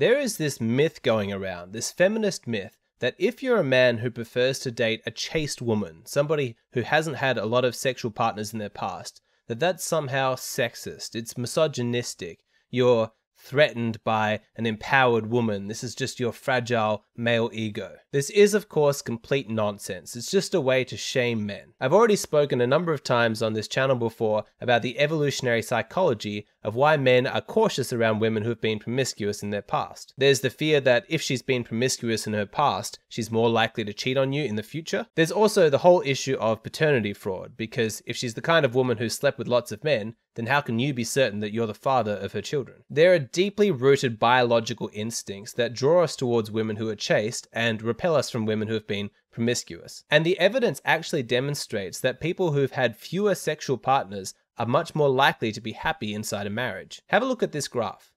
There is this myth going around, this feminist myth, that if you're a man who prefers to date a chaste woman, somebody who hasn't had a lot of sexual partners in their past, that that's somehow sexist, it's misogynistic, you're threatened by an empowered woman. This is just your fragile male ego. This is, of course, complete nonsense. It's just a way to shame men. I've already spoken a number of times on this channel before about the evolutionary psychology of why men are cautious around women who have been promiscuous in their past. There's the fear that if she's been promiscuous in her past, she's more likely to cheat on you in the future. There's also the whole issue of paternity fraud, because if she's the kind of woman who slept with lots of men, then how can you be certain that you're the father of her children? There are deeply rooted biological instincts that draw us towards women who are chaste and repel us from women who have been promiscuous. And the evidence actually demonstrates that people who've had fewer sexual partners are much more likely to be happy inside a marriage. Have a look at this graph.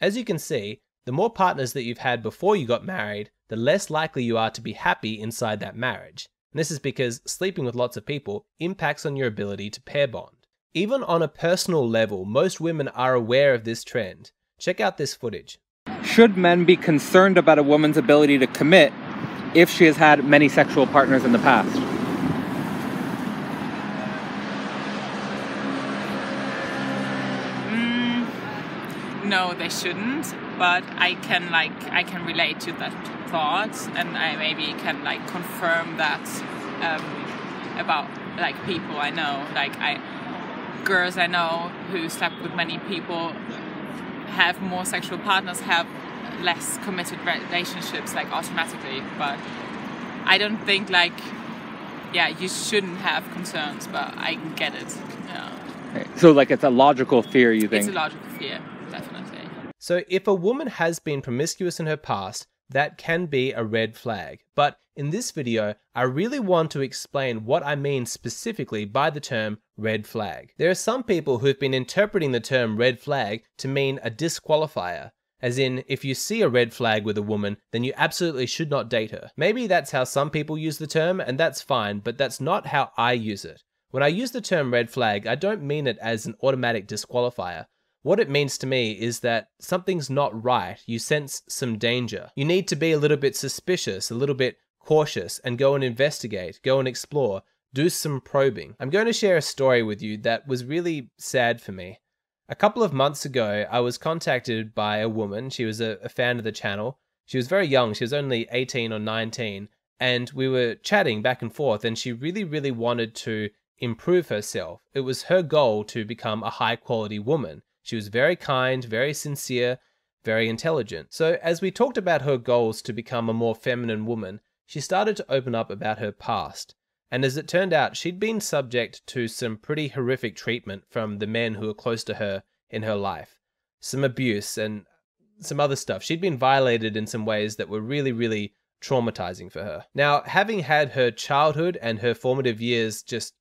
As you can see, the more partners that you've had before you got married, the less likely you are to be happy inside that marriage. And this is because sleeping with lots of people impacts on your ability to pair bond. Even on a personal level, most women are aware of this trend. Check out this footage. Should men be concerned about a woman's ability to commit if she has had many sexual partners in the past? Mm, no, they shouldn't. But I can like I can relate to that thought, and I maybe can like confirm that um, about like people I know. Like I girls I know who slept with many people have more sexual partners, have less committed relationships, like automatically. But I don't think like, yeah, you shouldn't have concerns, but I get it. Yeah. So like it's a logical fear, you think? It's a logical fear, definitely. So if a woman has been promiscuous in her past, that can be a red flag. But in this video, I really want to explain what I mean specifically by the term red flag. There are some people who've been interpreting the term red flag to mean a disqualifier. As in, if you see a red flag with a woman, then you absolutely should not date her. Maybe that's how some people use the term, and that's fine, but that's not how I use it. When I use the term red flag, I don't mean it as an automatic disqualifier. What it means to me is that something's not right. You sense some danger. You need to be a little bit suspicious, a little bit cautious, and go and investigate, go and explore, do some probing. I'm going to share a story with you that was really sad for me. A couple of months ago, I was contacted by a woman. She was a, a fan of the channel. She was very young, she was only 18 or 19, and we were chatting back and forth, and she really, really wanted to improve herself. It was her goal to become a high quality woman. She was very kind, very sincere, very intelligent. So, as we talked about her goals to become a more feminine woman, she started to open up about her past. And as it turned out, she'd been subject to some pretty horrific treatment from the men who were close to her in her life. Some abuse and some other stuff. She'd been violated in some ways that were really, really traumatizing for her. Now, having had her childhood and her formative years just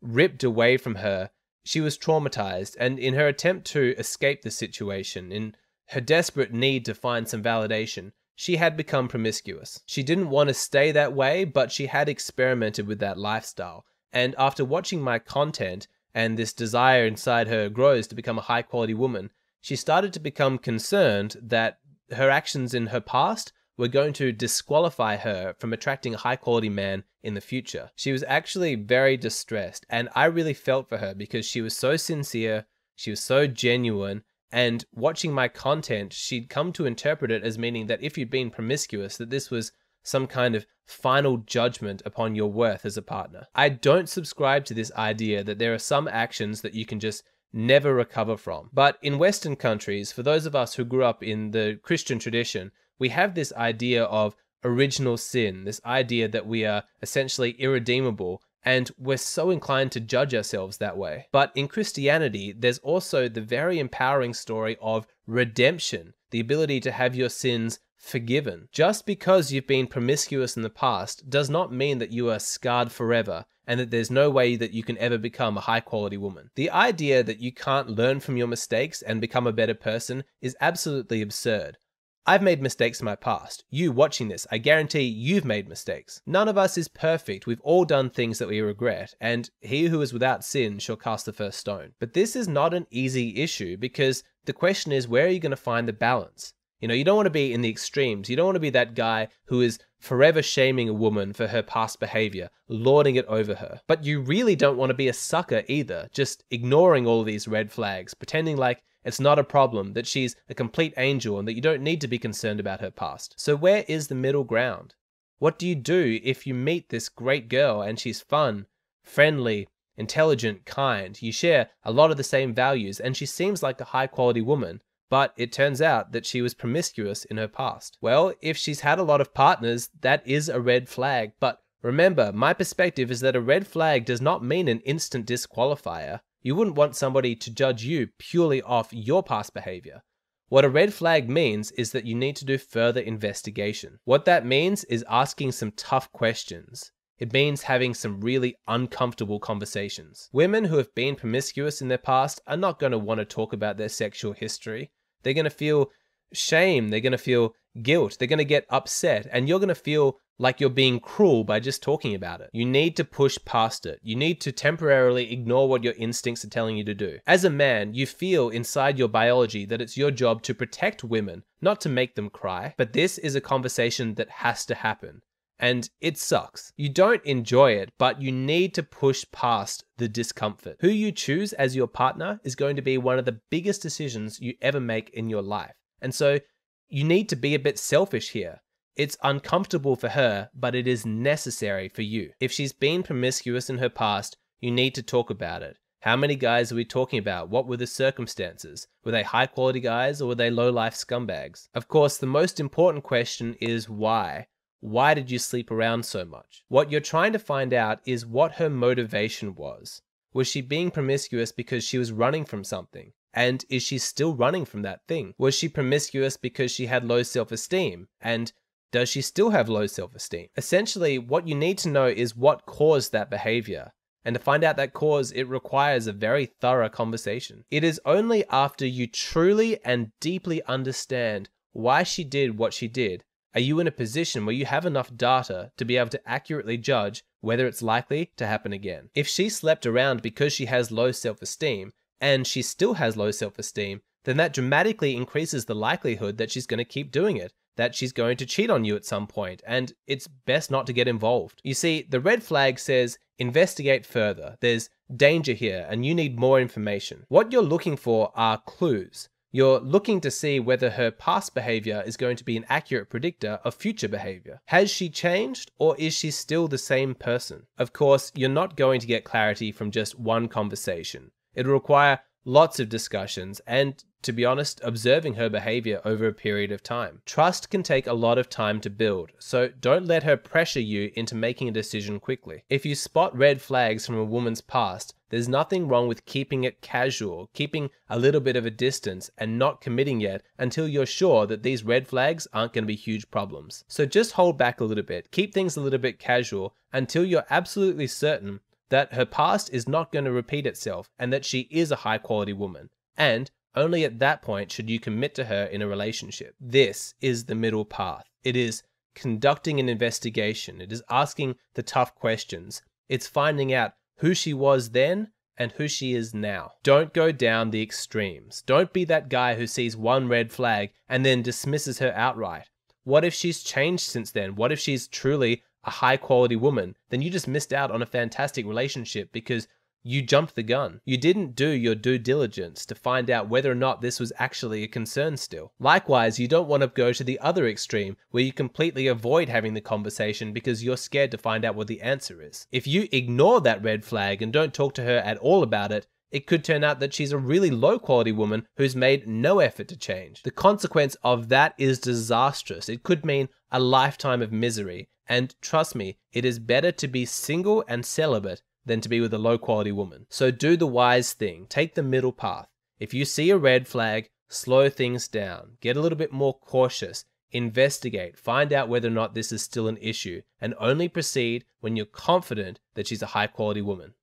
ripped away from her, she was traumatized, and in her attempt to escape the situation, in her desperate need to find some validation, she had become promiscuous. She didn't want to stay that way, but she had experimented with that lifestyle. And after watching my content and this desire inside her grows to become a high quality woman, she started to become concerned that her actions in her past were going to disqualify her from attracting a high quality man in the future. She was actually very distressed, and I really felt for her because she was so sincere, she was so genuine, and watching my content, she'd come to interpret it as meaning that if you'd been promiscuous, that this was some kind of final judgment upon your worth as a partner. I don't subscribe to this idea that there are some actions that you can just never recover from. But in Western countries, for those of us who grew up in the Christian tradition, we have this idea of original sin, this idea that we are essentially irredeemable, and we're so inclined to judge ourselves that way. But in Christianity, there's also the very empowering story of redemption, the ability to have your sins forgiven. Just because you've been promiscuous in the past does not mean that you are scarred forever and that there's no way that you can ever become a high quality woman. The idea that you can't learn from your mistakes and become a better person is absolutely absurd. I've made mistakes in my past. You watching this, I guarantee you've made mistakes. None of us is perfect. We've all done things that we regret, and he who is without sin shall cast the first stone. But this is not an easy issue because the question is where are you going to find the balance? You know, you don't want to be in the extremes. You don't want to be that guy who is forever shaming a woman for her past behavior, lording it over her. But you really don't want to be a sucker either, just ignoring all these red flags, pretending like it's not a problem, that she's a complete angel and that you don't need to be concerned about her past. So, where is the middle ground? What do you do if you meet this great girl and she's fun, friendly, intelligent, kind? You share a lot of the same values and she seems like a high quality woman, but it turns out that she was promiscuous in her past. Well, if she's had a lot of partners, that is a red flag, but remember, my perspective is that a red flag does not mean an instant disqualifier. You wouldn't want somebody to judge you purely off your past behavior. What a red flag means is that you need to do further investigation. What that means is asking some tough questions. It means having some really uncomfortable conversations. Women who have been promiscuous in their past are not going to want to talk about their sexual history. They're going to feel shame, they're going to feel guilt, they're going to get upset, and you're going to feel like you're being cruel by just talking about it. You need to push past it. You need to temporarily ignore what your instincts are telling you to do. As a man, you feel inside your biology that it's your job to protect women, not to make them cry. But this is a conversation that has to happen. And it sucks. You don't enjoy it, but you need to push past the discomfort. Who you choose as your partner is going to be one of the biggest decisions you ever make in your life. And so you need to be a bit selfish here. It's uncomfortable for her, but it is necessary for you. If she's been promiscuous in her past, you need to talk about it. How many guys are we talking about? What were the circumstances? Were they high quality guys or were they low life scumbags? Of course, the most important question is why. Why did you sleep around so much? What you're trying to find out is what her motivation was. Was she being promiscuous because she was running from something? And is she still running from that thing? Was she promiscuous because she had low self esteem? And does she still have low self esteem? Essentially, what you need to know is what caused that behavior. And to find out that cause, it requires a very thorough conversation. It is only after you truly and deeply understand why she did what she did are you in a position where you have enough data to be able to accurately judge whether it's likely to happen again. If she slept around because she has low self esteem and she still has low self esteem, then that dramatically increases the likelihood that she's going to keep doing it that she's going to cheat on you at some point, and it's best not to get involved. You see, the red flag says investigate further. There's danger here, and you need more information. What you're looking for are clues. You're looking to see whether her past behavior is going to be an accurate predictor of future behavior. Has she changed, or is she still the same person? Of course, you're not going to get clarity from just one conversation. It'll require lots of discussions, and to be honest, observing her behavior over a period of time. Trust can take a lot of time to build, so don't let her pressure you into making a decision quickly. If you spot red flags from a woman's past, there's nothing wrong with keeping it casual, keeping a little bit of a distance, and not committing yet until you're sure that these red flags aren't going to be huge problems. So just hold back a little bit, keep things a little bit casual until you're absolutely certain that her past is not going to repeat itself and that she is a high quality woman. And only at that point should you commit to her in a relationship. This is the middle path. It is conducting an investigation. It is asking the tough questions. It's finding out who she was then and who she is now. Don't go down the extremes. Don't be that guy who sees one red flag and then dismisses her outright. What if she's changed since then? What if she's truly a high quality woman, then you just missed out on a fantastic relationship because you jumped the gun. You didn't do your due diligence to find out whether or not this was actually a concern still. Likewise, you don't want to go to the other extreme where you completely avoid having the conversation because you're scared to find out what the answer is. If you ignore that red flag and don't talk to her at all about it, it could turn out that she's a really low quality woman who's made no effort to change. The consequence of that is disastrous. It could mean a lifetime of misery. And trust me, it is better to be single and celibate than to be with a low quality woman. So do the wise thing, take the middle path. If you see a red flag, slow things down, get a little bit more cautious, investigate, find out whether or not this is still an issue, and only proceed when you're confident that she's a high quality woman.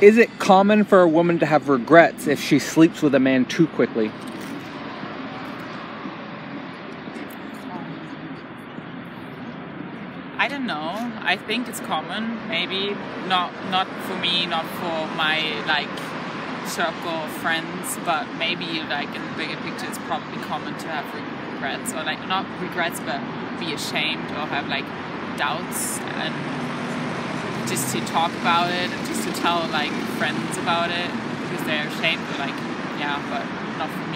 Is it common for a woman to have regrets if she sleeps with a man too quickly? I don't know. I think it's common, maybe not not for me, not for my like circle of friends, but maybe like in the bigger picture, it's probably common to have regrets or like not regrets, but be ashamed or have like doubts and just to talk about it and just to tell like friends about it because they're ashamed or like yeah, but not for me.